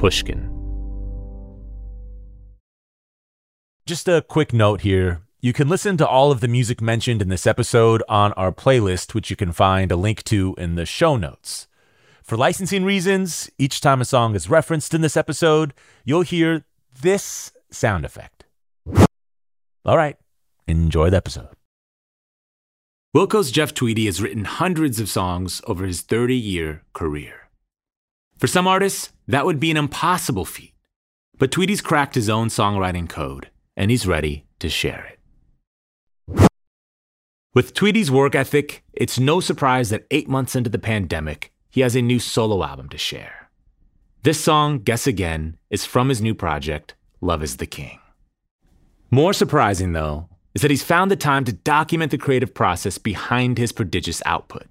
Pushkin. Just a quick note here. You can listen to all of the music mentioned in this episode on our playlist, which you can find a link to in the show notes. For licensing reasons, each time a song is referenced in this episode, you'll hear this sound effect. All right, enjoy the episode. Wilco's Jeff Tweedy has written hundreds of songs over his 30 year career. For some artists, that would be an impossible feat. But Tweedy's cracked his own songwriting code, and he's ready to share it. With Tweedy's work ethic, it's no surprise that eight months into the pandemic, he has a new solo album to share. This song, Guess Again, is from his new project, Love is the King. More surprising, though, is that he's found the time to document the creative process behind his prodigious output.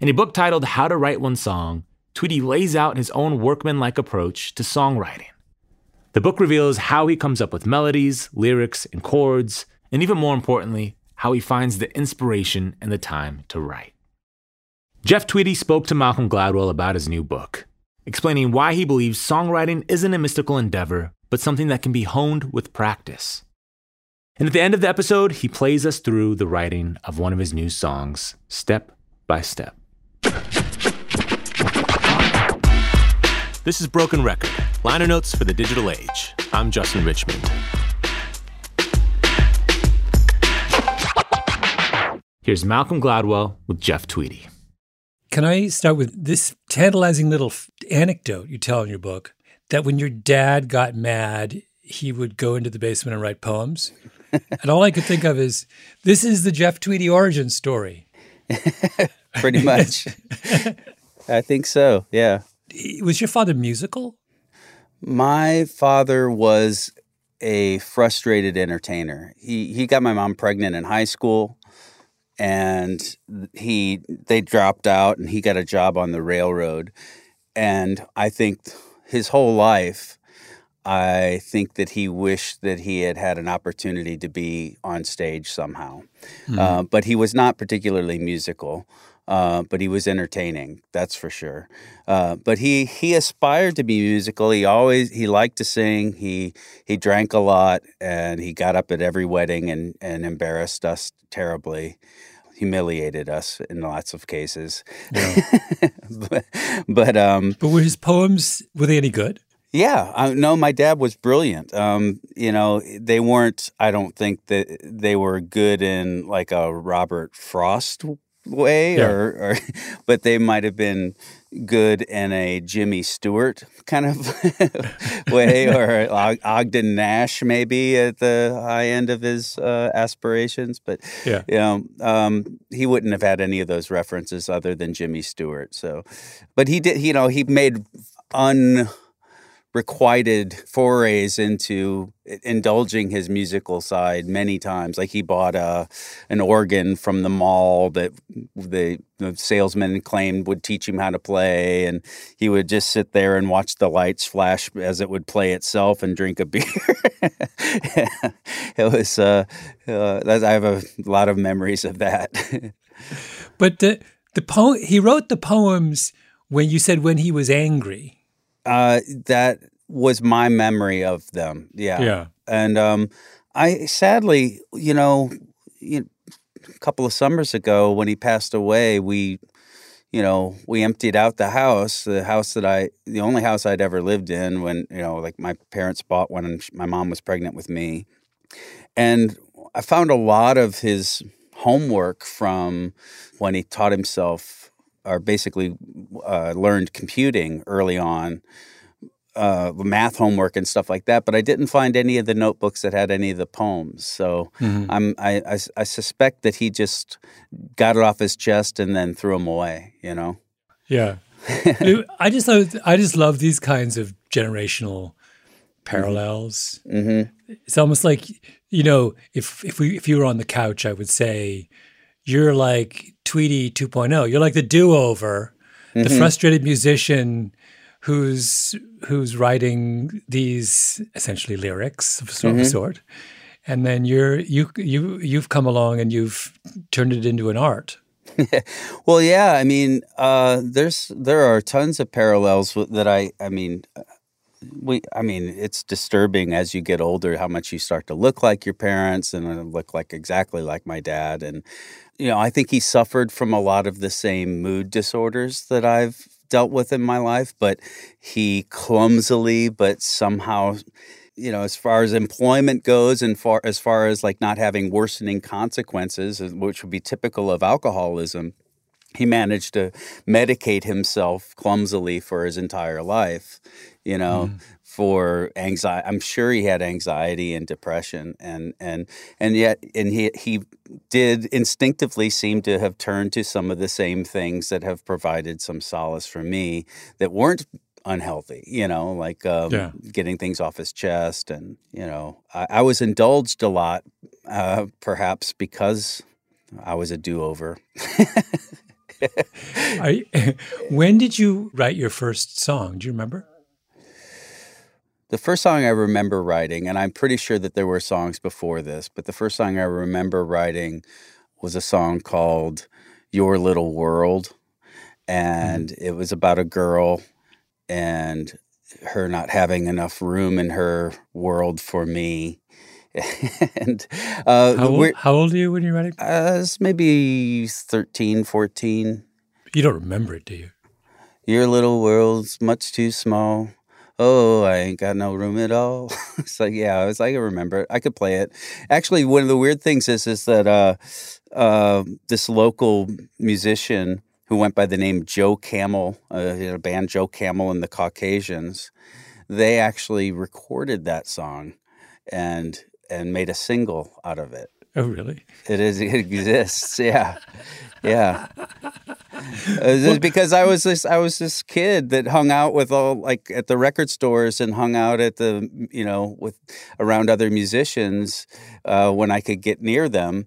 In a book titled How to Write One Song, Tweedy lays out his own workmanlike approach to songwriting. The book reveals how he comes up with melodies, lyrics, and chords, and even more importantly, how he finds the inspiration and the time to write. Jeff Tweedy spoke to Malcolm Gladwell about his new book, explaining why he believes songwriting isn't a mystical endeavor, but something that can be honed with practice. And at the end of the episode, he plays us through the writing of one of his new songs, step by step. This is Broken Record, liner notes for the digital age. I'm Justin Richmond. Here's Malcolm Gladwell with Jeff Tweedy. Can I start with this tantalizing little f- anecdote you tell in your book that when your dad got mad, he would go into the basement and write poems? and all I could think of is this is the Jeff Tweedy origin story. Pretty much. I think so, yeah. Was your father musical? My father was a frustrated entertainer. He he got my mom pregnant in high school and he they dropped out and he got a job on the railroad and I think his whole life I think that he wished that he had had an opportunity to be on stage somehow. Mm-hmm. Uh, but he was not particularly musical. Uh, but he was entertaining, that's for sure. Uh, but he he aspired to be musical. He always he liked to sing. He he drank a lot, and he got up at every wedding and and embarrassed us terribly, humiliated us in lots of cases. Yeah. but but um. But were his poems were they any good? Yeah, I, no, my dad was brilliant. Um, you know, they weren't. I don't think that they were good in like a Robert Frost way, Yeah. or, or but they might have been good in a Jimmy Stewart kind of way, or Ogden Nash maybe at the high end of his uh, aspirations. But Yeah. you know, um, he wouldn't have had any of those references other than Jimmy Stewart. So, but he did. You know, he made unrequited forays into indulging his musical side many times. Like he bought a an organ from the mall that the, the salesman claimed would teach him how to play, and he would just sit there and watch the lights flash as it would play itself and drink a beer. it was. Uh, uh, I have a lot of memories of that. But the the poem he wrote the poems when you said when he was angry. Uh, that was my memory of them. Yeah. Yeah. And um, I sadly, you know, you, a couple of summers ago when he passed away, we, you know, we emptied out the house, the house that I, the only house I'd ever lived in when, you know, like my parents bought when my mom was pregnant with me. And I found a lot of his homework from when he taught himself or basically uh, learned computing early on uh, math homework and stuff like that, but I didn't find any of the notebooks that had any of the poems. So I'm, I, I, I suspect that he just got it off his chest and then threw them away. You know? Yeah. I just love, I just love these kinds of generational parallels. Mm-hmm. It's almost like you know, if if we if you were on the couch, I would say you're like Tweedy 2.0. You're like the do-over, the frustrated musician who's who's writing these essentially lyrics of sort of sort. And then you're you you you've come along and you've turned it into an art. Well, yeah. I mean, uh, there's there are tons of parallels that I. I mean, we. I mean, it's disturbing as you get older how much you start to look like your parents and uh, look like exactly like my dad. And you know, I think he suffered from a lot of the same mood disorders that I've dealt with in my life, but he clumsily, but somehow. You know, as far as employment goes, and far as far as like not having worsening consequences, uh, which would be typical of alcoholism, he managed to medicate himself clumsily for his entire life you know for anxiety i'm sure he had anxiety and depression and and and yet and he he did instinctively seem to have turned to some of the same things that have provided some solace for me that weren't unhealthy you know like um, Yeah. getting things off his chest and you know i, I was indulged a lot uh, perhaps because i was a do-over Are you, when did you write your first song? Do you remember? The first song I remember writing, and I'm pretty sure that there were songs before this, but the first song I remember writing was a song called Your Little World. And mm-hmm. it was about a girl and her not having enough room in her world for me. and uh, How, old, how old are you when you're writing? Was maybe 13, 14. You don't remember it, do you? Your little world's much too small. Oh, I ain't got no room at all. it's like, yeah, I was like, I remember it. I could play it. Actually, one of the weird things is is that uh, uh, this local musician who went by the name Joe Camel, uh, he had a band Joe Camel and the Caucasians, they actually recorded that song and and made a single out of it. Oh, really? It is. It exists. Yeah, yeah. Was because I was this. I was this kid that hung out with all like at the record stores and hung out at the you know with around other musicians uh, when I could get near them.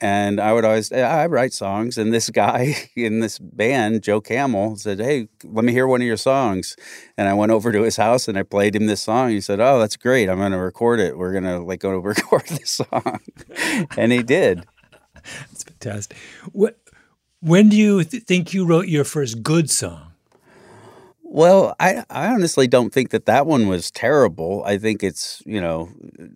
And I would always, I write songs. And this guy in this band, Joe Camel, said, Hey, let me hear one of your songs. And I went over to his house and I played him this song. He said, Oh, that's great. I'm going to record it. We're going to like go to record this song. and he did. That's fantastic. What, when do you th- think you wrote your first good song? Well, I, I honestly don't think that that one was terrible. I think it's, you know,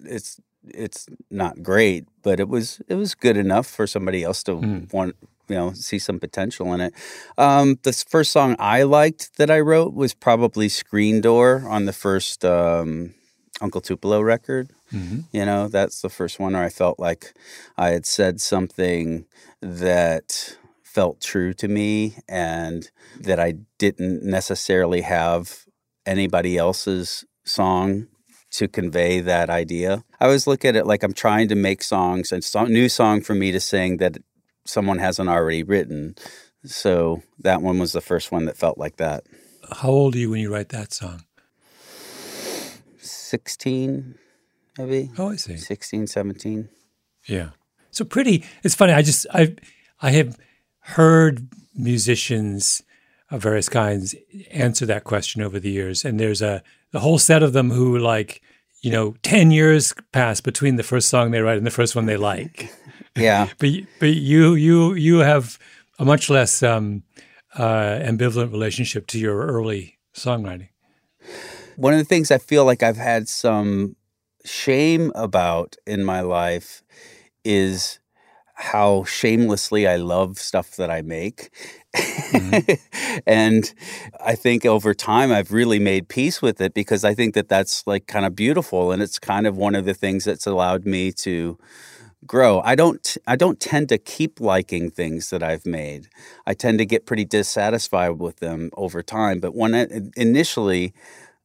it's, it's not great, but it was, it was good enough for somebody else to want, you know, see some potential in it. Um, the first song I liked that I wrote was probably Screen Door on the first um, Uncle Tupelo record. You know, that's the first one where I felt like I had said something that felt true to me and that I didn't necessarily have anybody else's song to convey that idea. I always look at it like I'm trying to make songs and new song for me to sing that someone hasn't already written. So that one was the first one that felt like that. How old are you when you write that song? 16 maybe. Oh, I see. 16, 17. Yeah. So pretty. It's funny. I just I I have heard musicians of various kinds answer that question over the years, and there's a the whole set of them who like you know ten years pass between the first song they write and the first one they like. Yeah. but but you you you have a much less um, uh, ambivalent relationship to your early songwriting. One of the things I feel like I've had some shame about in my life is how shamelessly I love stuff that I make. Mm-hmm. and I think over time I've really made peace with it because I think that that's like kind of beautiful and it's kind of one of the things that's allowed me to grow. I don't I don't tend to keep liking things that I've made. I tend to get pretty dissatisfied with them over time, but when I, initially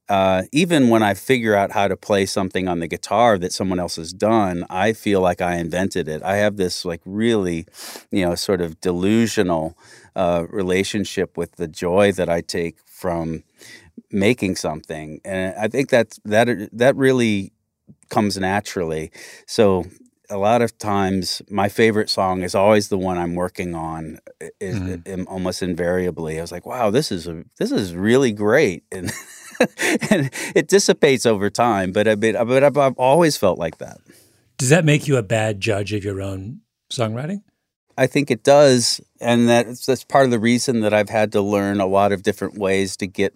uh, even when I figure out how to play something on the guitar that someone else has done, I feel like I invented it. I have this like really, you know, sort of delusional uh, relationship with the joy that I take from making something, and I think that that that really comes naturally. So a lot of times my favorite song is always the one I'm working on is, mm-hmm. almost invariably I was like wow this is a, this is really great and and it dissipates over time but I mean, but I've, I've always felt like that. Does that make you a bad judge of your own songwriting? I think it does and that's that's part of the reason that I've had to learn a lot of different ways to get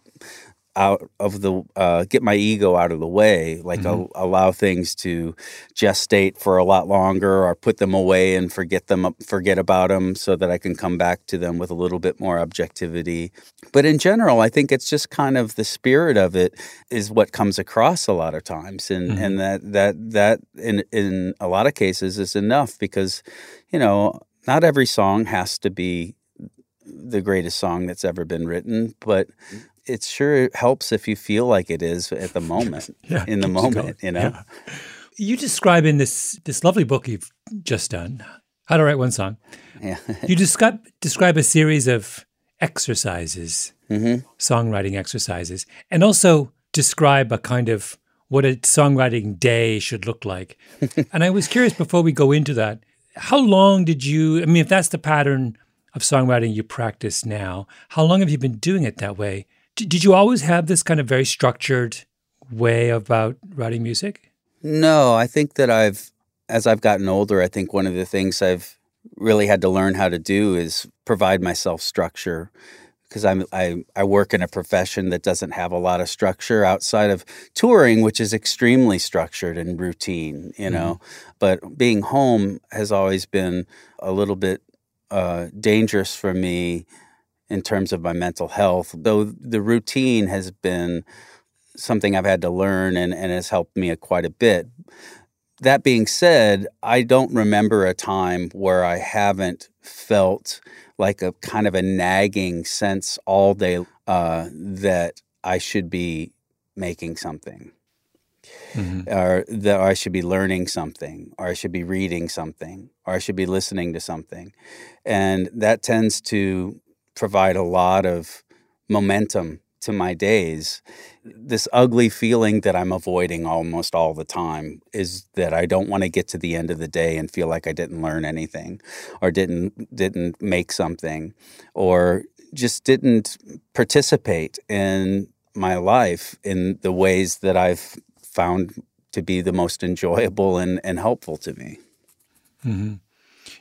out of the uh, get my ego out of the way like mm-hmm. allow things to gestate for a lot longer or put them away and forget them forget about them so that I can come back to them with a little bit more objectivity but in general I think it's just kind of the spirit of it is what comes across a lot of times and mm-hmm. and that that that in in a lot of cases is enough because you know not every song has to be the greatest song that's ever been written, but it sure helps if you feel like it is at the moment, yeah, in the moment, you know. Yeah. You describe in this this lovely book you've just done, How to Write One Song. Yeah. you describe describe a series of exercises, mm-hmm. songwriting exercises, and also describe a kind of what a songwriting day should look like. and I was curious before we go into that, how long did you? I mean, if that's the pattern of songwriting you practice now, how long have you been doing it that way? Did you always have this kind of very structured way about writing music? No, I think that I've, as I've gotten older, I think one of the things I've really had to learn how to do is provide myself structure because I'm I, I work in a profession that doesn't have a lot of structure outside of touring, which is extremely structured and routine, you know. Mm-hmm. But being home has always been a little bit uh, dangerous for me in terms of my mental health, though the routine has been something I've had to learn and, and has helped me quite a bit. That being said, I don't remember a time where I haven't felt like a kind of a nagging sense all day uh, that I should be making something. Mm-hmm. Or that I should be learning something, or I should be reading something, or I should be listening to something. And that tends to provide a lot of momentum to my days. This ugly feeling that I'm avoiding almost all the time is that I don't want to get to the end of the day and feel like I didn't learn anything or didn't didn't make something or just didn't participate in my life in the ways that I've found to be the most enjoyable and, and helpful to me. Mm-hmm.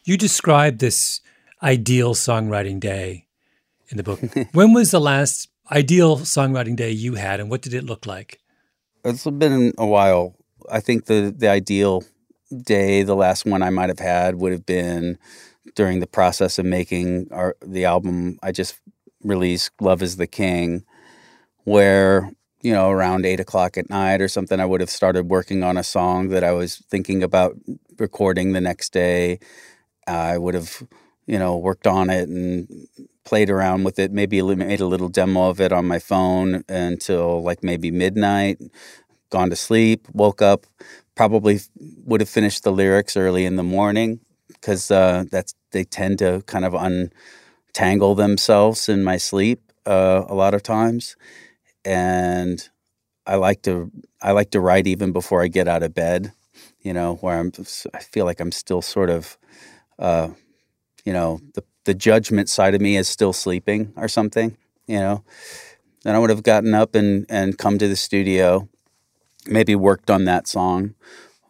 You described this ideal songwriting day in the book. when was the last ideal songwriting day you had, and what did it look like? It's been a while. I think the the ideal day, the last one I might have had, would have been during the process of making our the album I just released, "Love Is the King," where you know around eight o'clock at night or something, I would have started working on a song that I was thinking about recording the next day. I would have you know, worked on it and played around with it. Maybe made a little demo of it on my phone until like maybe midnight. Gone to sleep, woke up, probably would have finished the lyrics early in the morning because uh, that's they tend to kind of untangle themselves in my sleep uh, a lot of times, and I like to I like to write even before I get out of bed. You know, where I'm I feel like I'm still sort of, uh, you know, the the judgment side of me is still sleeping or something. You know, then I would have gotten up and and come to the studio, maybe worked on that song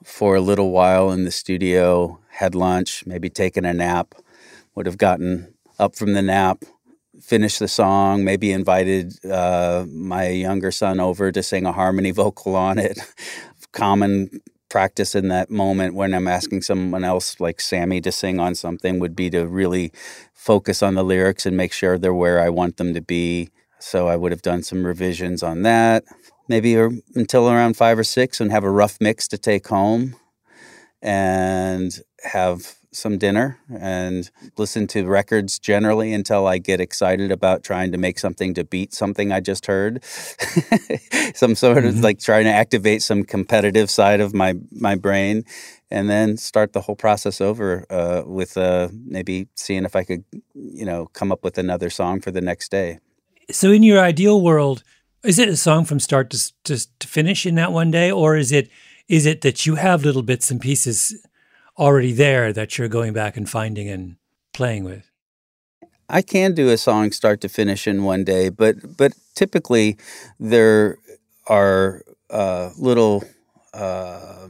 for a little while in the studio, had lunch, maybe taken a nap, would have gotten up from the nap, finished the song, maybe invited uh, my younger son over to sing a harmony vocal on it. Common practice in that moment when I'm asking someone else, like Sammy, to sing on something would be to really focus on the lyrics and make sure they're where I want them to be. So I would have done some revisions on that, maybe er, until around five or six, and have a rough mix to take home and have some dinner and listen to records generally until I get excited about trying to make something to beat something I just heard. some sort of mm-hmm. like trying to activate some competitive side of my my brain, and then start the whole process over uh, with uh, maybe seeing if I could, you know, come up with another song for the next day. So, in your ideal world, is it a song from start to to, to finish in that one day, or is it is it that you have little bits and pieces? Already there that you're going back and finding and playing with? I can do a song start to finish in one day, but but typically there are uh, little uh,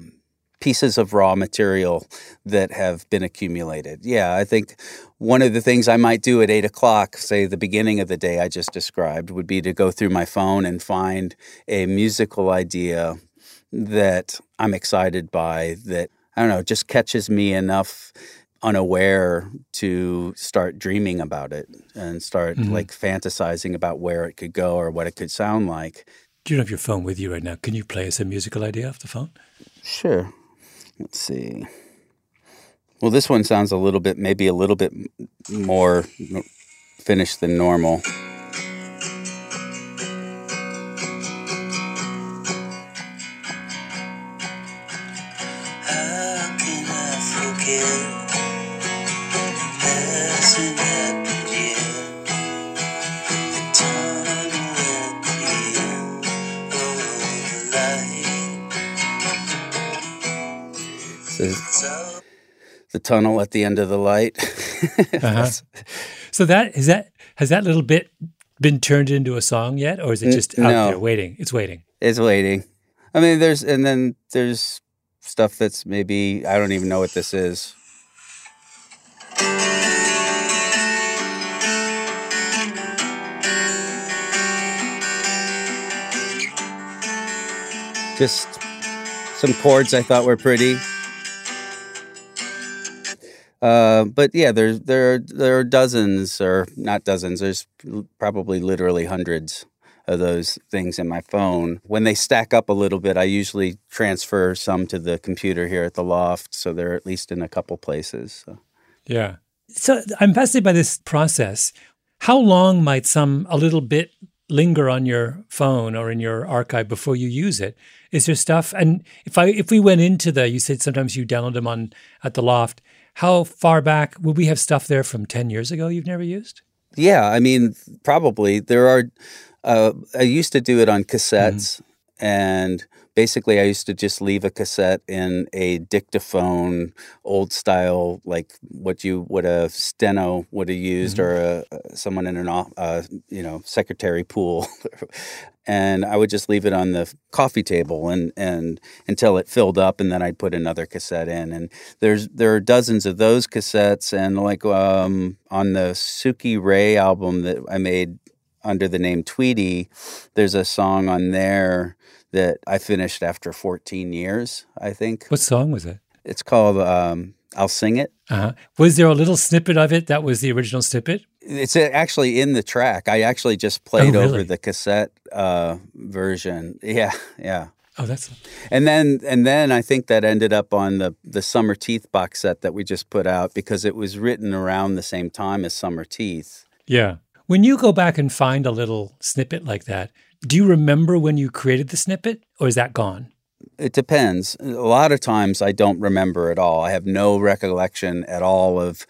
pieces of raw material that have been accumulated. Yeah, I think one of the things I might do at eight o'clock, say the beginning of the day I just described, would be to go through my phone and find a musical idea that I'm excited by that I don't know, it just catches me enough unaware to start dreaming about it and start mm-hmm. like fantasizing about where it could go or what it could sound like. Do you have your phone with you right now? Can you play us a musical idea off the phone? Sure. Let's see. Well, this one sounds a little bit, maybe a little bit more finished than normal. The tunnel at the end of the light. uh-huh. So that is that has that little bit been turned into a song yet, or is it just out no. there waiting? It's waiting. It's waiting. I mean, there's and then there's stuff that's maybe I don't even know what this is. Just some chords I thought were pretty. Uh, but yeah, there's there are, there are dozens or not dozens. There's probably literally hundreds of those things in my phone. When they stack up a little bit, I usually transfer some to the computer here at the loft, so they're at least in a couple places. So. Yeah. So I'm fascinated by this process. How long might some a little bit linger on your phone or in your archive before you use it? Is there stuff? And if I if we went into the, you said sometimes you download them on at the loft. How far back would we have stuff there from 10 years ago you've never used? Yeah, I mean, probably. There are, uh, I used to do it on cassettes, mm-hmm. and basically I used to just leave a cassette in a dictaphone, old style, like what you would a steno would have used, mm-hmm. or a, someone in an uh, you know secretary pool, and I would just leave it on the coffee table and and until it filled up, and then I'd put another cassette in. And there's there are dozens of those cassettes, and like um, on the Sukierae album that I made under the name Tweedy, there's a song on there that I finished after 14 years, I think. What song was it? It's called um, I'll Sing It. Uh-huh. Was there a little snippet of it that was the original snippet? It's actually in the track. I actually just played oh, really? over the cassette uh, version. Yeah, yeah. Oh, that's And then and then I think that ended up on the the Summerteeth box set that we just put out because it was written around the same time as Summerteeth. yeah. When you go back and find a little snippet like that, do you remember when you created the snippet, or is that gone? It depends. A lot of times I don't remember at all. I have no recollection at all of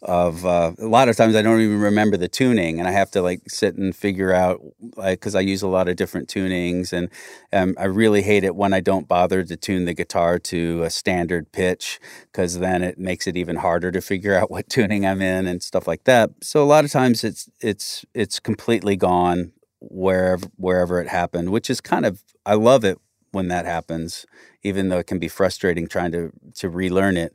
of uh, a lot of times I don't even remember the tuning, and I have to like sit and figure out because I use a lot of different tunings, and um, I really hate it when I don't bother to tune the guitar to a standard pitch because then it makes it even harder to figure out what tuning I'm in and stuff like that. So a lot of times it's it's it's completely gone wherever wherever it happened, which is kind of I love it when that happens, even though it can be frustrating trying to to relearn it.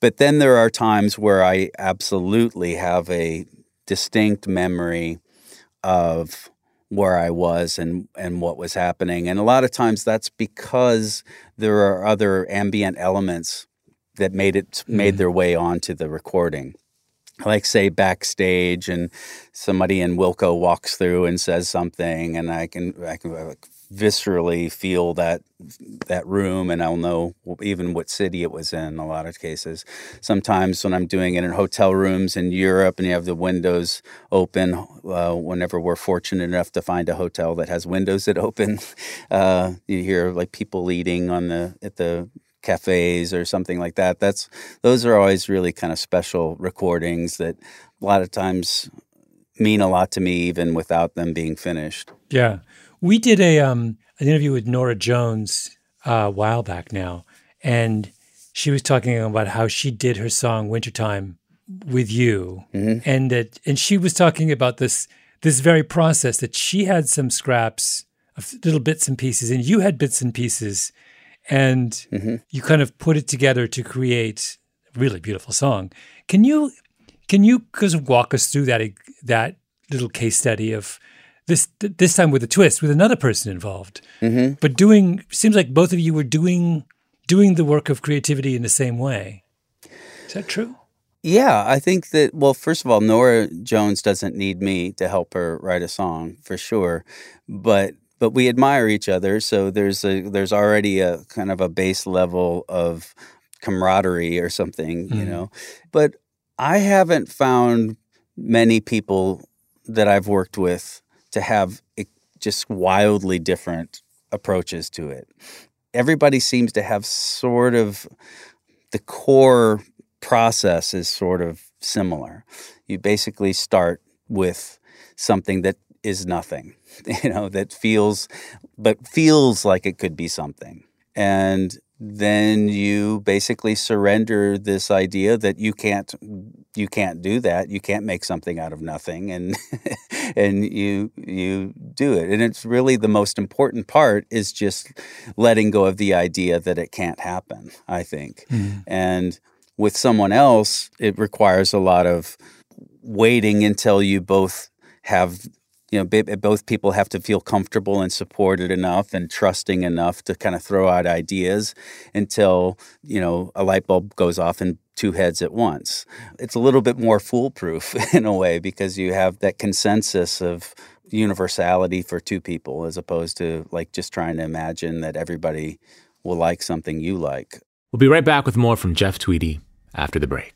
But then there are times where I absolutely have a distinct memory of where I was and and what was happening. And a lot of times that's because there are other ambient elements that made it made mm-hmm. their way onto the recording. Like say backstage and somebody in Wilco walks through and says something and I can I can like viscerally feel that that room and I'll know even what city it was in a lot of cases. Sometimes when I'm doing it in hotel rooms in Europe and you have the windows open, uh, whenever we're fortunate enough to find a hotel that has windows that open, uh, you hear like people eating on the at the cafes or something like that. That's those are always really kind of special recordings that a lot of times mean a lot to me even without them being finished. Yeah. We did a um an interview with Norah Jones uh, a while back now, and she was talking about how she did her song "Wintertime" with you, and that and she was talking about this this very process that she had some scraps of little bits and pieces, and you had bits and pieces, and you kind of put it together to create a really beautiful song. Can you can you just walk us through that that little case study of this this time with a twist with another person involved Mm-hmm. but doing seems like both of you were doing doing the work of creativity in the same way is that true Yeah, I think that well, first of all, Norah Jones doesn't need me to help her write a song for sure, but but we admire each other, so there's a there's already a kind of a base level of camaraderie or something, you Mhm. know. But I haven't found many people that I've worked with to have just wildly different approaches to it. Everybody seems to have sort of the core process is sort of similar. You basically start with something that is nothing, you know, that feels, but feels like it could be something. And then you basically surrender this idea that you can't you can't do that. You can't make something out of nothing and and you you do it. And it's really the most important part is just letting go of the idea that it can't happen i think. Mm-hmm. And with someone else it requires a lot of waiting until you both have you know both people have to feel comfortable and supported enough and trusting enough to kind of throw out ideas until you know a light bulb goes off in two heads at once it's a little bit more foolproof in a way because you have that consensus of universality for two people as opposed to like just trying to imagine that everybody will like something you like We'll be right back with more from Jeff Tweedy after the break.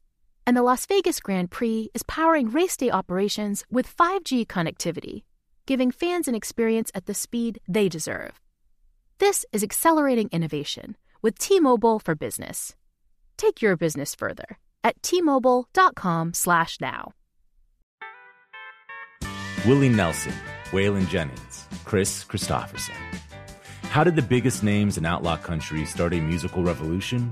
And the Las Vegas Grand Prix is powering race day operations with 5G connectivity, giving fans an experience at the speed they deserve. This is accelerating innovation with T-Mobile for Business. Take your business further at T-Mobile.com/now. Willie Nelson, Waylon Jennings, Kris Kristofferson. How did the biggest names in outlaw country start a musical revolution?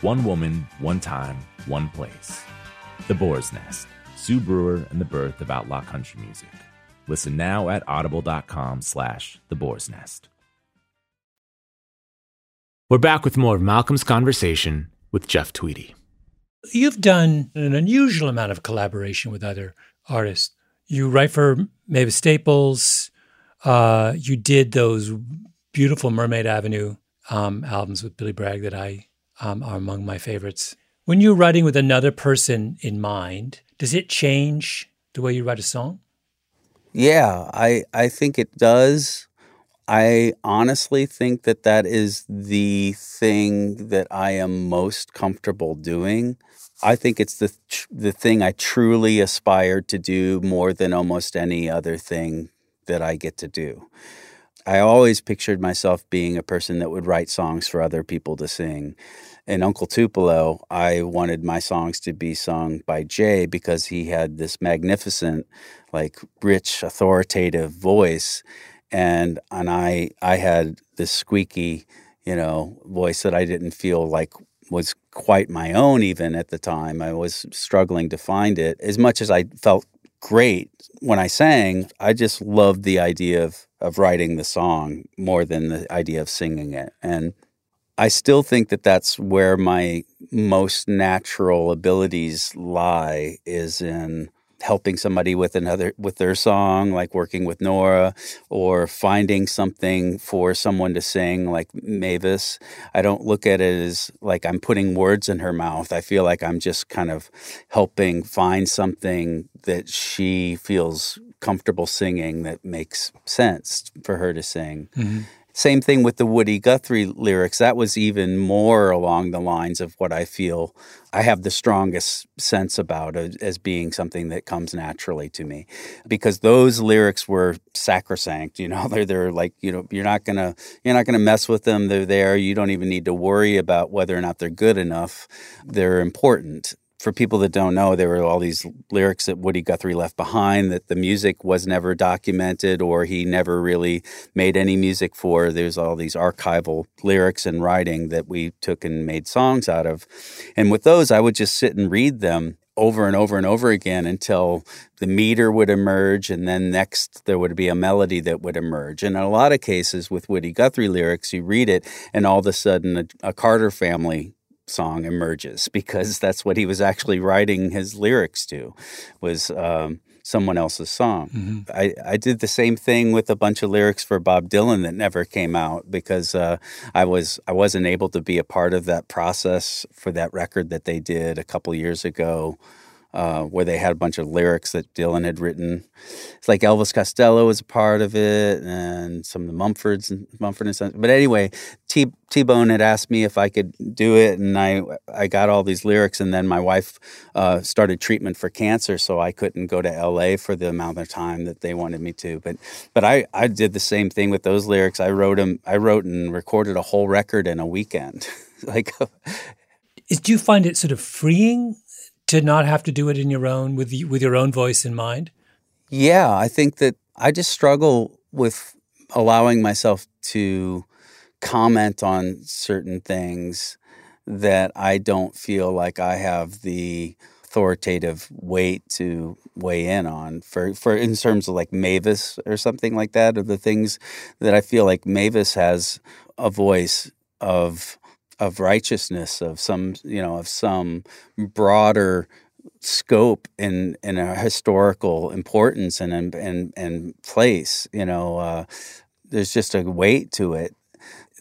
One woman, one time, one place. The Boar's Nest, Sue Brewer and the birth of outlaw country music. Listen now at audible.com slash the boar's nest. We're back with more of Malcolm's conversation with Jeff Tweedy. You've done an unusual amount of collaboration with other artists. You write for Mavis Staples. Uh, you did those beautiful Mermaid Avenue um, albums with Billy Bragg that I um, are among my favorites. When you're writing with another person in mind, does it change the way you write a song? Yeah, I I think it does. I honestly think that that is the thing that I am most comfortable doing. I think it's the the thing I truly aspire to do more than almost any other thing that I get to do. I always pictured myself being a person that would write songs for other people to sing. In Uncle Tupelo, I wanted my songs to be sung by Jay because he had this magnificent, like rich, authoritative voice and and I I had this squeaky, you know, voice that I didn't feel like was quite my own even at the time. I was struggling to find it. As much as I felt great when I sang, I just loved the idea of of writing the song more than the idea of singing it. And I still think that that's where my most natural abilities lie is in helping somebody with another with their song like working with Norah or finding something for someone to sing like Mavis I don't look at it as like I'm putting words in her mouth I feel like I'm just kind of helping find something that she feels comfortable singing that makes sense for her to sing mm-hmm. Same thing with the Woody Guthrie lyrics. That was even more along the lines of what I feel I have the strongest sense about as being something that comes naturally to me. Because those lyrics were sacrosanct, you know, they're they're like, you know, you're not gonna you're not gonna mess with them. They're there. You don't even need to worry about whether or not they're good enough. They're important for people that don't know, there were all these lyrics that Woody Guthrie left behind that the music was never documented or he never really made any music for. There's all these archival lyrics and writing that we took and made songs out of. And with those, I would just sit and read them over and over and over again until the meter would emerge and then next there would be a melody that would emerge and in a lot of cases with woody guthrie lyrics you read it and all of a sudden a, a carter family song emerges because that's what he was actually writing his lyrics to was um, someone else's song. Mm-hmm. I, I did the same thing with a bunch of lyrics for Bob Dylan that never came out because uh, I was I wasn't able to be a part of that process for that record that they did a couple years ago uh, where they had a bunch of lyrics that Dylan had written. It's like Elvis Costello was a part of it, and some of the Mumfords and Mumford and Sons. But anyway, T T Bone had asked me if I could do it, and I I got all these lyrics, and then my wife uh, started treatment for cancer, so I couldn't go to L.A. for the amount of time that they wanted me to. But but I I did the same thing with those lyrics. I wrote them. I wrote and recorded a whole record in a weekend. like. do you find it sort of freeing to not have to do it in your own with with your own voice in mind? Yeah, I think that I just struggle with allowing myself to comment on certain things that I don't feel like I have the authoritative weight to weigh in on for for in terms of like Mavis or something like that, or the things that I feel like Mavis has a voice of of righteousness, of some you know, of some broader scope in in a historical importance and and and, and place. You know, uh, there's just a weight to it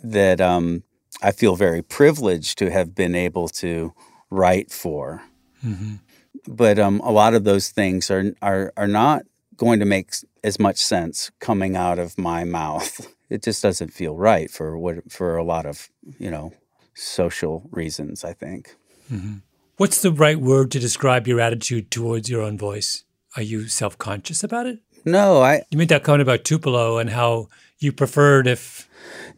that um, I feel very privileged to have been able to write for. Mm-hmm. But um, a lot of those things are are are not going to make as much sense coming out of my mouth. It just doesn't feel right for what for a lot of you know social reasons. I think. Mm-hmm. What's the right word to describe your attitude towards your own voice? Are you self conscious about it? No, I. You made that comment about Tupelo and how you preferred if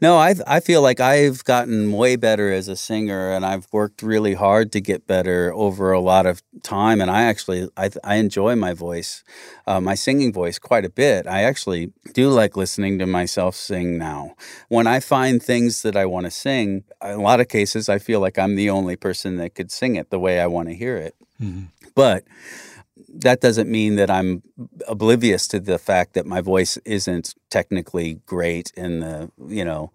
no, I I feel like I've gotten way better as a singer, and I've worked really hard to get better over a lot of time. And I actually I I enjoy my voice, uh, my singing voice quite a bit. I actually do like listening to myself sing now. When I find things that I want to sing, in a lot of cases I feel like I'm the only person that could sing it the way I want to hear it. Mm-hmm. But that doesn't mean that I'm oblivious to the fact that my voice isn't technically great in the, you know,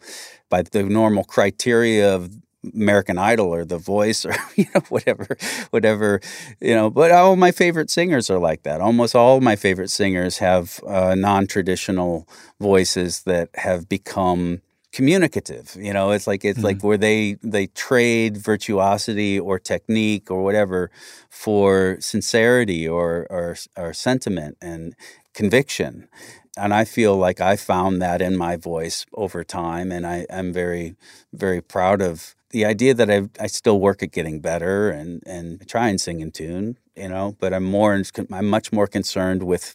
by the normal criteria of American Idol or The Voice or you know whatever whatever you know but all my favorite singers are like that. Almost all my favorite singers have uh, non-traditional voices that have become communicative you know it's like it's mm-hmm. like where they they trade virtuosity or technique or whatever for sincerity or or, or sentiment and conviction and I feel like I found that in my voice over time, and I, am very, very proud of the idea that I, I still work at getting better and and try and sing in tune, you know. But I'm more, I'm much more concerned with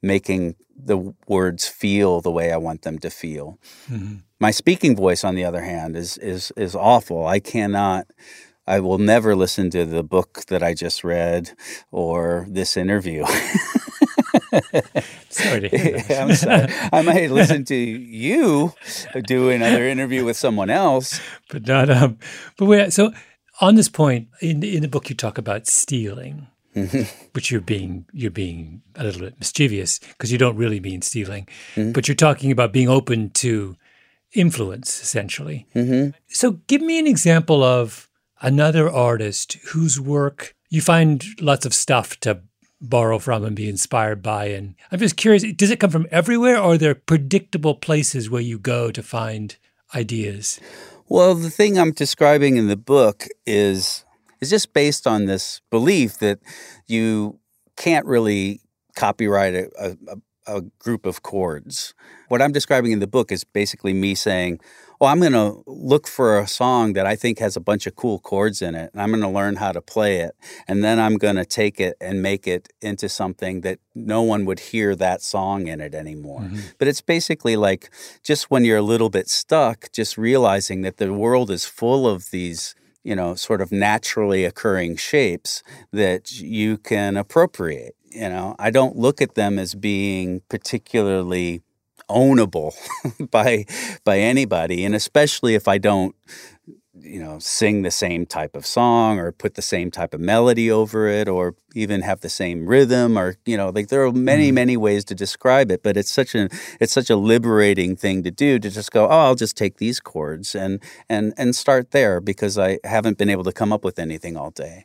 making the words feel the way I want them to feel. Mm-hmm. My speaking voice, on the other hand, is is is awful. I cannot. I will never listen to the book that I just read or this interview. sorry to hear that. I'm sorry. I might listen to you do another interview with someone else, but not. Um, but wait, so on this point in in the book, you talk about stealing. Mm-hmm. Which you're being you're being a little bit mischievous because you don't really mean stealing, mm-hmm. but you're talking about being open to influence essentially. Mm-hmm. So give me an example of another artist whose work you find lots of stuff to borrow from and be inspired by. And I'm just curious, does it come from everywhere or are there predictable places where you go to find ideas? Well, the thing I'm describing in the book is is just based on this belief that you can't really copyright a, a, a group of chords. What I'm describing in the book is basically me saying, "Oh, I'm going to look for a song that I think has a bunch of cool chords in it, and I'm going to learn how to play it, and then I'm going to take it and make it into something that no one would hear that song in it anymore." Mm-hmm. But it's basically like just when you're a little bit stuck, just realizing that the world is full of these you know, sort of naturally occurring shapes that you can appropriate. You know, I don't look at them as being particularly ownable by by anybody, and especially if I don't you know sing the same type of song or put the same type of melody over it or even have the same rhythm or you know like there are many mm-hmm. many ways to describe it but it's such a it's such a liberating thing to do to just go oh I'll just take these chords and and and start there because I haven't been able to come up with anything all day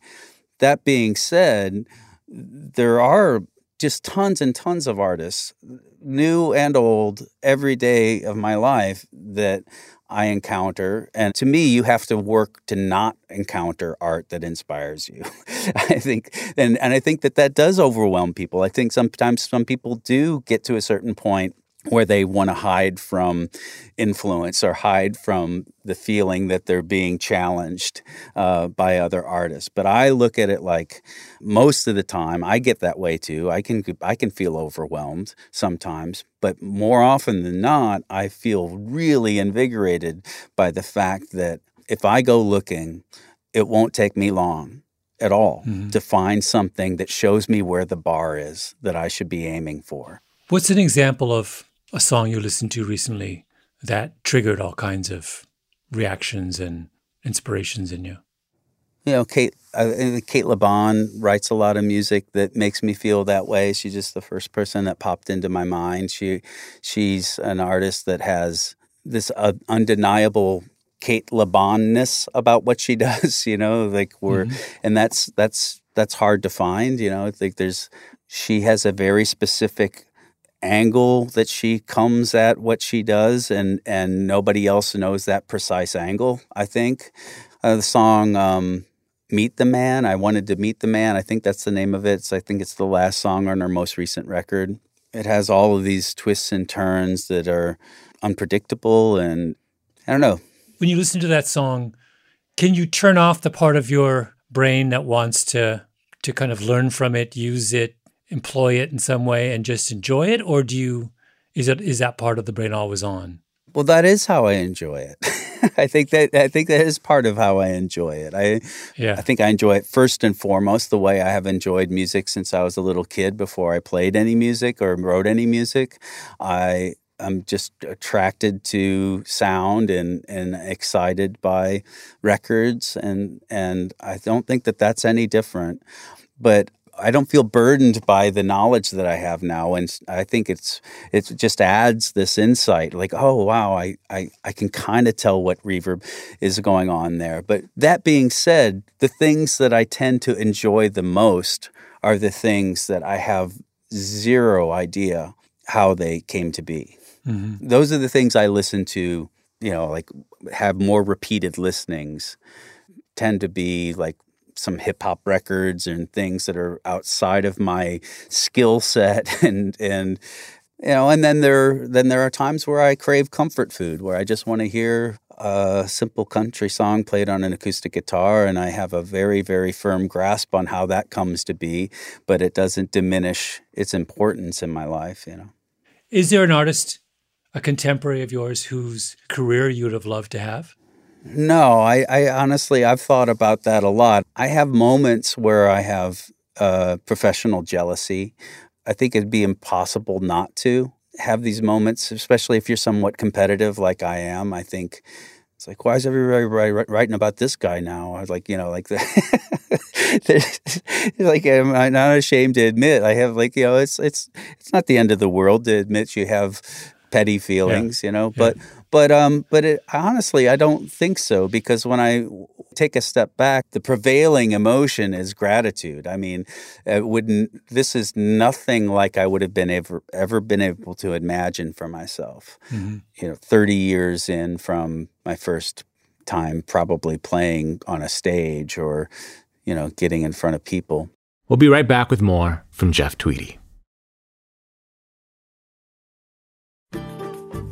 that being said there are just tons and tons of artists new and old every day of my life that I encounter. And to me, you have to work to not encounter art that inspires you. I think, and, and I think that that does overwhelm people. I think sometimes some people do get to a certain point where they want to hide from influence or hide from the feeling that they're being challenged uh, by other artists. But I look at it like most of the time I get that way too. I can I can feel overwhelmed sometimes, but more often than not, I feel really invigorated by the fact that if I go looking, it won't take me long at all mm-hmm. to find something that shows me where the bar is that I should be aiming for. What's an example of a song you listened to recently that triggered all kinds of reactions and inspirations in you? You know, Cate uh, Cate Le writes a lot of music that makes me feel that way. She's just the first person that popped into my mind. She she's an artist that has this uh, undeniable Cate Le Bonness about what she does. You know, like we're mm-hmm. and that's that's that's hard to find. You know, I think there's she has a very specific angle that she comes at what she does and and nobody else knows that precise angle i think. Uh, the song um, meet the man i wanted to meet the man i think that's the name of it. So i think it's the last song on her most recent record. It has all of these twists and turns that are unpredictable and i don't know. When you listen to that song can you turn off the part of your brain that wants to to kind of learn from it use it employ it in some way and just enjoy it, or do you is it is that part of the brain always on? Well, that is how I enjoy it. I think that I think that is part of how I enjoy it. I yeah. I think I enjoy it first and foremost the way I have enjoyed music since I was a little kid before I played any music or wrote any music. I I'm just attracted to sound and, and excited by records and and I don't think that that's any different. But I don't feel burdened by the knowledge that I have now, and I think it's it just adds this insight. Like, oh wow, I I, I can kind of tell what reverb is going on there. But that being said, the things that I tend to enjoy the most are the things that I have zero idea how they came to be. Mm-hmm. Those are the things I listen to. You know, like have more repeated listenings. Tend to be like some hip hop records and things that are outside of my skill set. And and you know and then there then there are times where I crave comfort food where I just want to hear a simple country song played on an acoustic guitar and I have a very very firm grasp on how that comes to be but it doesn't diminish its importance in my life you know. Is there an artist a contemporary of yours whose career you would have loved to have no, I, I, honestly, I've thought about that a lot. I have moments where I have uh, professional jealousy. I think it'd be impossible not to have these moments, especially if you're somewhat competitive like I am. I think it's like, why is everybody writing about this guy now? I was like, you know, like the, like I'm not ashamed to admit I have like you know it's it's it's not the end of the world to admit you have petty feelings, yeah. you know. But but um, but it, honestly, I don't think so because when I take a step back, the prevailing emotion is gratitude. I mean, it wouldn't. This is nothing like I would have been ever ever been able to imagine for myself. Mm-hmm. You know, thirty years in from my first time, probably playing on a stage or you know getting in front of people. We'll be right back with more from Jeff Tweedy.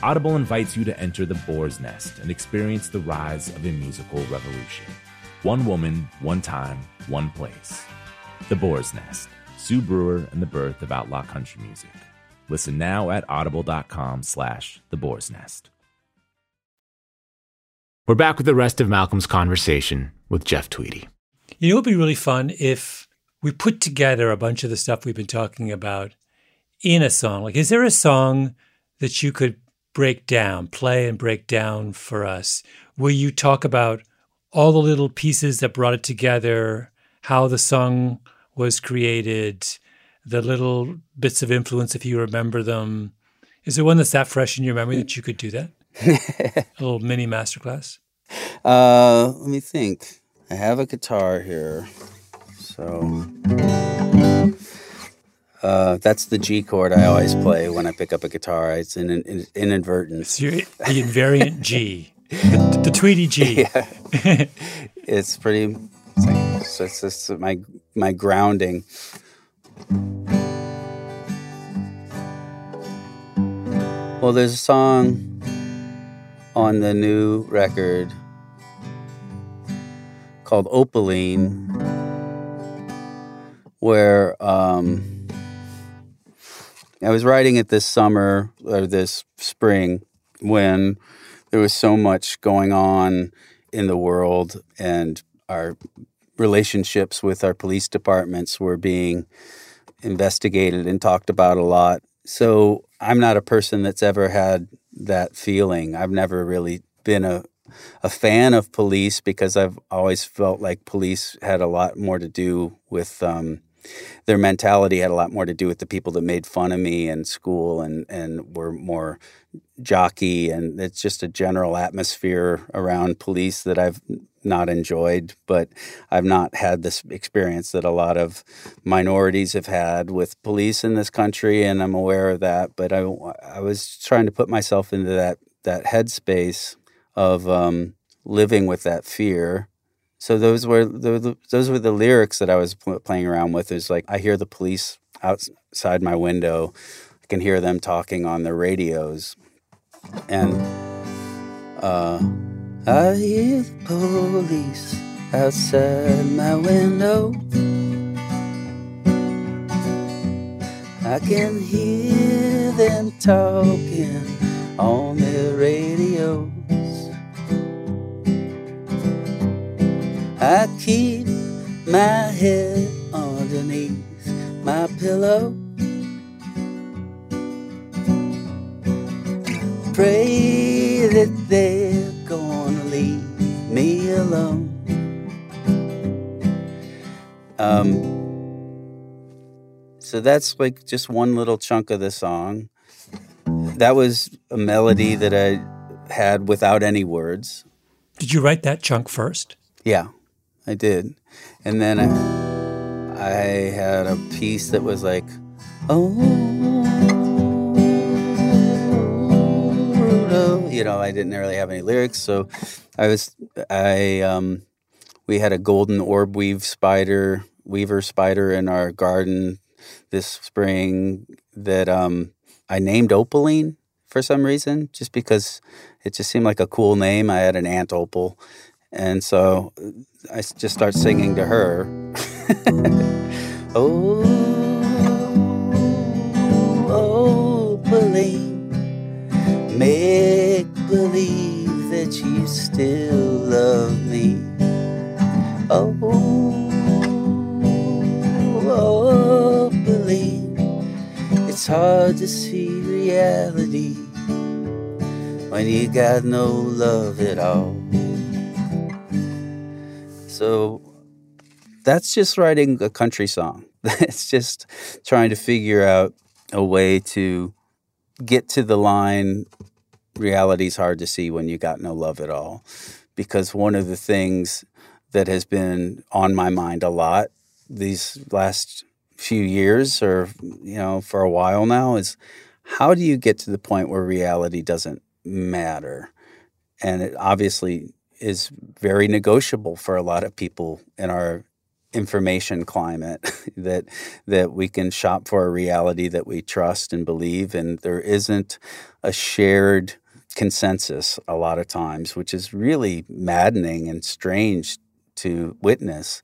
Audible invites you to enter the Boar's Nest and experience the rise of a musical revolution. One woman, one time, one place. The Boar's Nest, Sue Brewer and the birth of outlaw country music. Listen now at audible.com slash the Boar's Nest. We're back with the rest of Malcolm's conversation with Jeff Tweedy. You know, it would be really fun if we put together a bunch of the stuff we've been talking about in a song. Like, is there a song that you could break down, play and break down for us, will you talk about all the little pieces that brought it together, how the song was created, the little bits of influence, if you remember them. Is there one that's that fresh in your memory that you could do that? a little mini masterclass? Uh, let me think. I have a guitar here. So uh, that's the G chord I always play when I pick up a guitar. It's an, an the invariant G. The, the Tweedy G. Yeah. it's pretty. It's, like, it's, just, it's my my grounding. Well, there's a song on the new record called Opaline, where um, I was writing it this summer or this spring when there was so much going on in the world and our relationships with our police departments were being investigated and talked about a lot. So I'm not a person that's ever had that feeling. I've never really been a a fan of police because I've always felt like police had a lot more to do with um, their mentality had a lot more to do with the people that made fun of me in school and and were more jockey. And it's just a general atmosphere around police that I've not enjoyed but I've not had this experience that a lot of minorities have had with police in this country and I'm aware of that. But I I was trying to put myself into that that headspace of um, living with that fear so those were the, those were the lyrics that I was playing around with. Is like I hear the police outside my window. I can hear them talking on their radios, and uh, I hear the police outside my window. I can hear them talking on their radios. I keep my head underneath my pillow. Pray that they're gonna leave me alone. Um, so that's like just one little chunk of the song. That was a melody that I had without any words. Did you write that chunk first? Yeah. I did. And then I, I had a piece that was like, oh, you know, I didn't really have any lyrics, so I was, I, um, we had a golden orb weave spider, weaver spider in our garden this spring that um, I named Opaline for some reason, just because it just seemed like a cool name. I had an aunt Opal, and so I just start singing to her. oh, oh, believe, make believe that you still love me. Oh, oh, believe it's hard to see reality when you got no love at all. So that's just writing a country song. it's just trying to figure out a way to get to the line reality's hard to see when you got no love at all. Because one of the things that has been on my mind a lot these last few years or you know for a while now is how do you get to the point where reality doesn't matter and it obviously is very negotiable for a lot of people in our information climate that that we can shop for a reality that we trust and believe and there isn't a shared consensus a lot of times which is really maddening and strange to witness.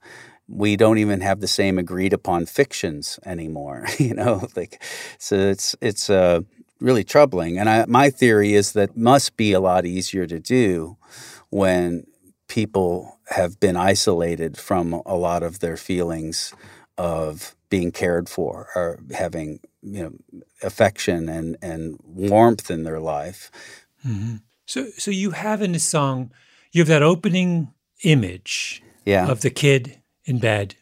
We don't even have the same agreed upon fictions anymore you know like so it's it's uh, really troubling. And I, my theory is that must be a lot easier to do when people have been isolated from a lot of their feelings of being cared for or having you know affection and and warmth in their life mm-hmm. so so you have in the song you have that opening image yeah. of the kid in bed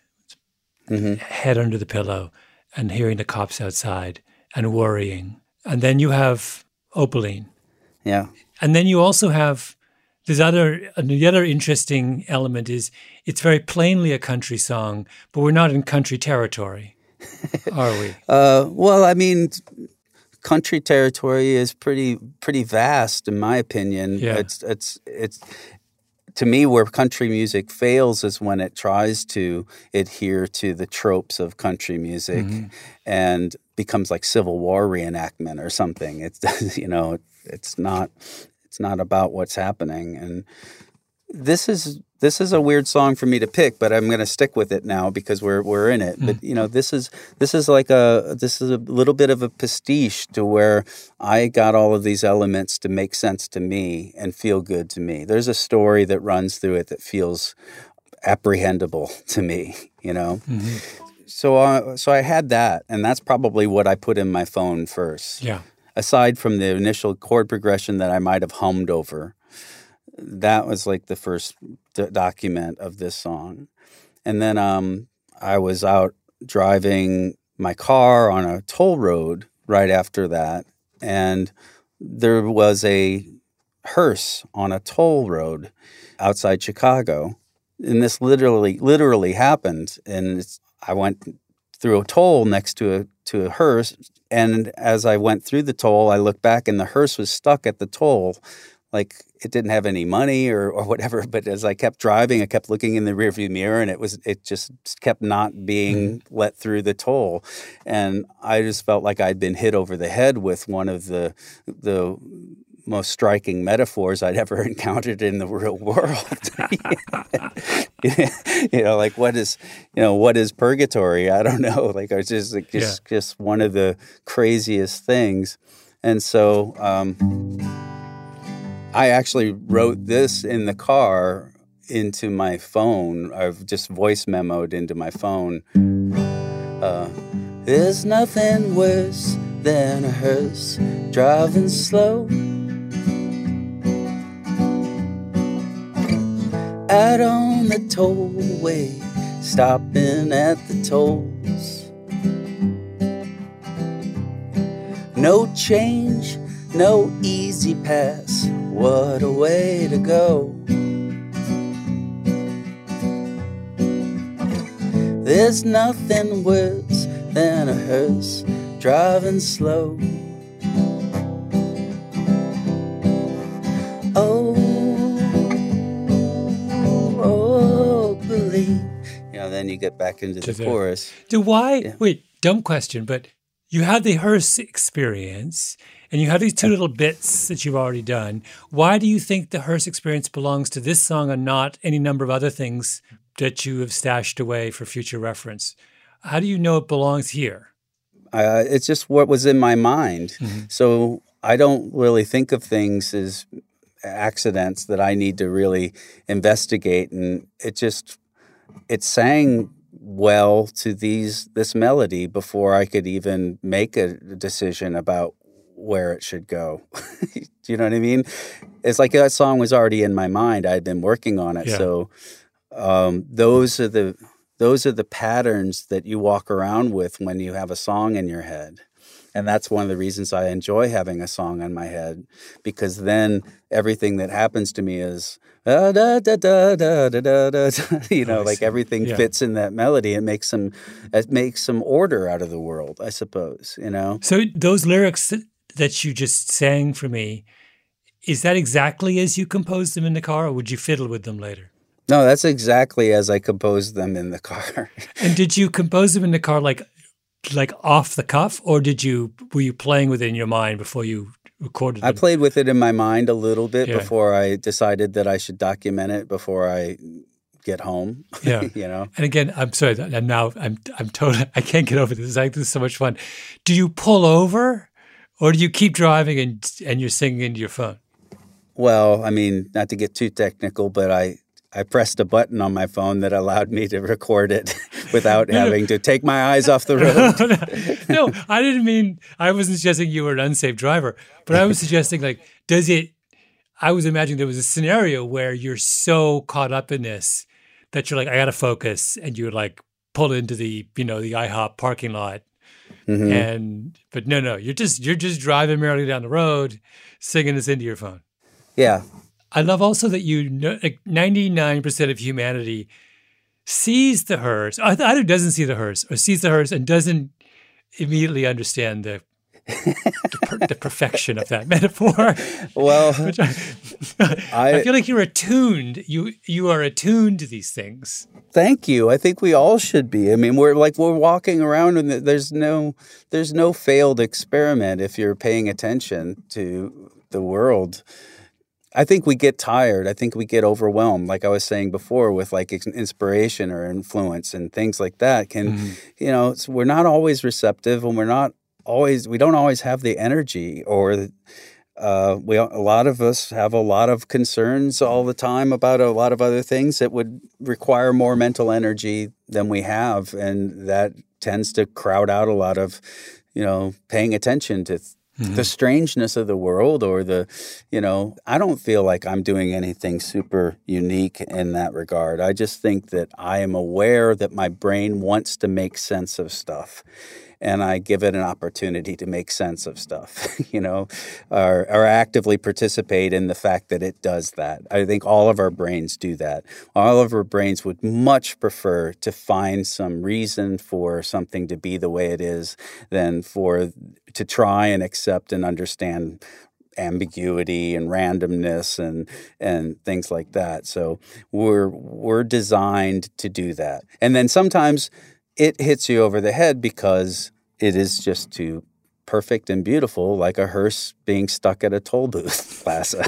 mm-hmm. head under the pillow and hearing the cops outside and worrying and then you have opaline yeah and then you also have there's other the other interesting element is it's very plainly a country song, but we're not in country territory, are we? Uh, well, I mean, country territory is pretty pretty vast, in my opinion. Yeah. It's it's it's to me where country music fails is when it tries to adhere to the tropes of country music mm-hmm. and becomes like Civil War reenactment or something. It's you know it's not it's not about what's happening. And this is this is a weird song for me to pick, but I'm going to stick with it now because we're we're in it. Mm. But you know, this is this is like a this is a little bit of a pastiche to where I got all of these elements to make sense to me and feel good to me. There's a story that runs through it that feels apprehendable to me. You know. Mm-hmm. So, uh, so I had that, and that's probably what I put in my phone first. Yeah aside from the initial chord progression that I might have hummed over, that was like the first d- document of this song. And then um, I was out driving my car on a toll road right after that, and there was a hearse on a toll road outside Chicago. And this literally, literally happened. And I went through a toll next to a to a hearse and as I went through the toll, I looked back and the hearse was stuck at the toll. Like it didn't have any money or, or whatever. But as I kept driving, I kept looking in the rearview mirror and it was it just kept not being mm. let through the toll. And I just felt like I'd been hit over the head with one of the the most striking metaphors I'd ever encountered in the real world. you know, like what is, you know, what is purgatory? I don't know. Like it's just, like, just, yeah. just one of the craziest things. And so, um, I actually wrote this in the car into my phone. I've just voice memoed into my phone. Uh, There's nothing worse than a hearse driving slow out on the tollway, stopping at the tolls. No change, no E-ZPass, what a way to go. There's nothing worse than a hearse driving slow. Oh, you get back into the, the chorus. Do why? Yeah. Wait, dumb question, but you have the hearse experience and you have these two little bits that you've already done. Why do you think the hearse experience belongs to this song and not any number of other things that you have stashed away for future reference? How do you know it belongs here? Uh, it's just what was in my mind. Mm-hmm. So I don't really think of things as accidents that I need to really investigate, and it just it sang well to these this melody before I could even make a decision about where it should go. Do you know what I mean? It's like that song was already in my mind. I had been working on it, yeah. so um, those are the those are the patterns that you walk around with when you have a song in your head. And that's one of the reasons I enjoy having a song on my head because then everything that happens to me is ah, da da da da da da da. You oh, know, like everything Yeah. fits in that melody. It makes some it makes some order out of the world, I suppose. You know. So those lyrics that you just sang for me, is that exactly as you composed them in the car, or would you fiddle with them later? No, that's exactly as I composed them in the car. And did you compose them in the car like like off the cuff, or did you were you playing with it in your mind before you recorded I played with it in my mind a little bit Yeah. before I decided that I should document it before I get home. Yeah. you know. And again, I'm sorry. I'm now. I'm. I'm totally. I can't get over this. Like this is so much fun. Do you pull over, or do you keep driving and and you're singing into your phone? Well, I mean, not to get too technical, but I I pressed a button on my phone that allowed me to record it without having to take my eyes off the road. no, I didn't mean. I wasn't suggesting you were an unsafe driver, but I was suggesting like, does it? I was imagining there was a scenario where you're so caught up in this that you're like, I got to focus, and you would like pull into the you know the IHOP parking lot, Mhm. and but no, no, you're just you're just driving merrily down the road, singing this into your phone. Yeah. I love also that you know like 99% of humanity sees the hers, either doesn't see the hers or sees the hers and doesn't immediately understand the the, per, the perfection of that metaphor. Well, I, I I- feel like you're attuned. You you are attuned to these things. thank you. I think we all should be. I mean, we're like we're walking around and there's no there's no failed experiment if you're paying attention to the world. I think we get tired. I think we get overwhelmed, like I was saying before, with like inspiration or influence and things like that. Can you know? We're not always receptive, and we're not always. We don't always have the energy, or uh, we a lot of us have a lot of concerns all the time about a lot of other things that would require more mental energy than we have, and that tends to crowd out a lot of, you know, paying attention to the mm-hmm. strangeness of the world or the you know i don't feel like i'm doing anything super unique in that regard. I just think that i am aware that my brain wants to make sense of stuff and i give it an opportunity to make sense of stuff you know or, or actively participate in the fact that it does that i think all of our brains do that all of our brains would much prefer to find some reason for something to be the way it is than for to try and accept and understand ambiguity and randomness and and things like that. So we're we're designed to do that. And then sometimes it hits you over the head because it is just too perfect and beautiful, like a hearse being stuck at a toll booth plaza.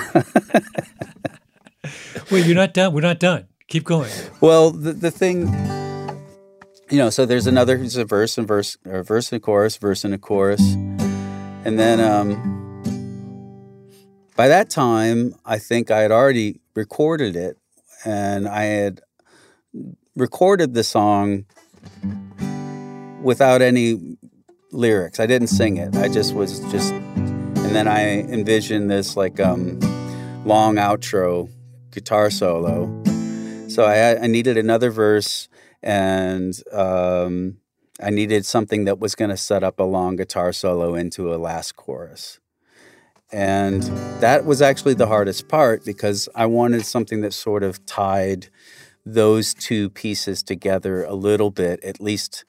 Wait, you're not done. We're not done. Keep going. Well, the, the thing, you know, so there's another, there's a verse and verse, or verse and a chorus, verse and a chorus. And then um, by that time, I think I had already recorded it and I had recorded the song without any lyrics. I didn't sing it. I just was just, and then I envisioned this like um, long outro guitar solo. So I, I needed another verse, and um, I needed something that was going to set up a long guitar solo into a last chorus. And that was actually the hardest part because I wanted something that sort of tied those two pieces together a little bit, at least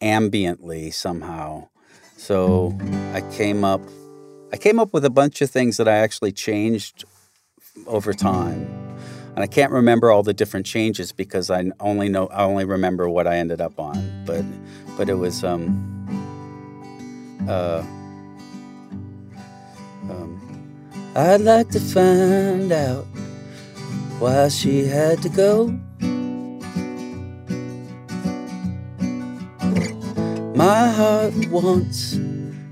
ambiently somehow. So I came up I came up with a bunch of things that I actually changed over time. And I can't remember all the different changes because I only know I only remember what I ended up on. But but it was um uh um I'd like to find out why she had to go. My heart wants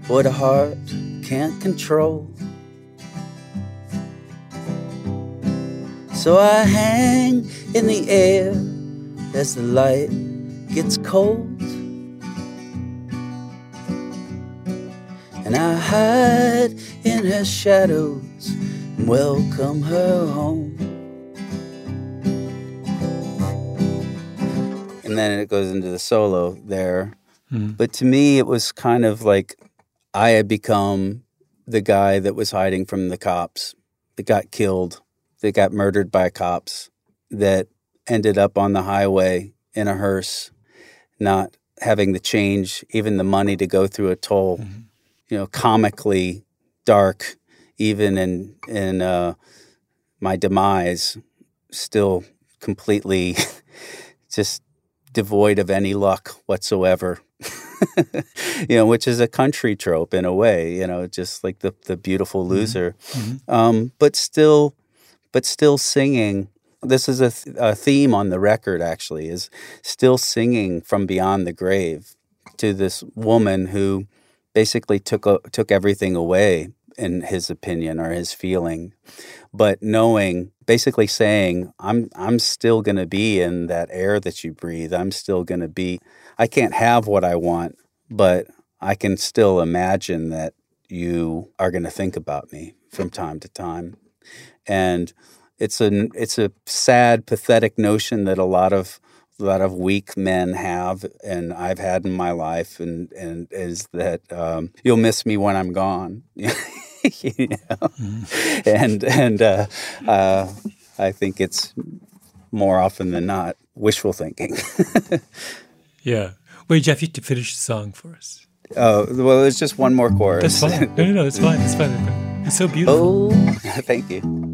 what a heart can't control. So I hang in the air as the light gets cold. And I hide in her shadows and welcome her home. And then it goes into the solo there. But to me, it was kind of like I had become the guy that was hiding from the cops, that got killed, that got murdered by cops, that ended up on the highway in a hearse, not having the change, even the money to go through a toll. You know, comically dark, even in in uh, my demise, still completely just devoid of any luck whatsoever. you know, which is a country trope in a way. You know, just like the the beautiful loser, um, but still, but still singing. This is a, th- a theme on the record. Actually, is still singing from beyond the grave to this woman who basically took a, took everything away in his opinion or his feeling, but knowing basically saying I'm I'm still going to be in that air that you breathe. I'm still going to be I can't have what I want, but I can still imagine that you are going to think about me from time to time. And it's a it's a sad pathetic notion that a lot of a lot of weak men have and I've had in my life and and is that um, you'll miss me when I'm gone. you know? And and uh, uh, I think it's more often than not wishful thinking. Yeah. Wait, Jeff, you have to finish the song for us. Oh, well, there's just one more chorus. That's fine. No, no, no, it's fine. It's fine. It's so beautiful. Oh, thank you.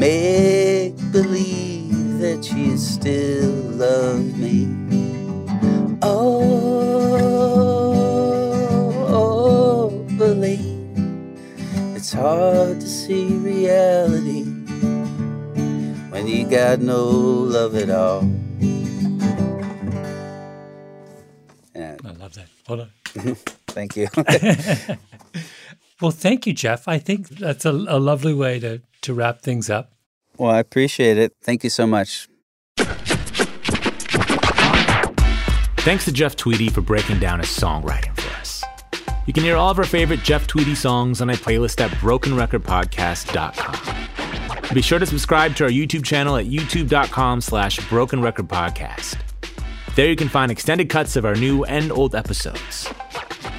Make believe that you still love me. Oh, oh, believe, it's hard to see reality when you got no love at all. Yeah, I love that. Hold on. thank you. Well, thank you, Jeff. I think that's a, a lovely way to, to wrap things up. well, I appreciate it. Thank you so much. Thanks to Jeff Tweedy for breaking down his songwriting for us. You can hear all of our favorite Jeff Tweedy songs on a playlist at brokenrecordpodcast.com. Be sure to subscribe to our YouTube channel at youtube.com slash brokenrecordpodcast. There you can find extended cuts of our new and old episodes.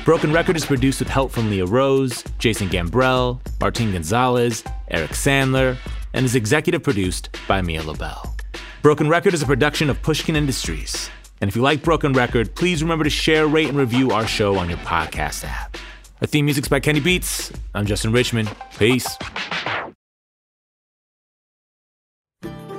Broken Record is produced with help from Leah Rose, Jason Gambrell, Martin Gonzalez, Eric Sandler, and is executive produced by Mia Lobel. Broken Record is a production of Pushkin Industries. And if you like Broken Record, please remember to share, rate, and review our show on your podcast app. Our theme music's by Kenny Beats. I'm Justin Richmond. Peace.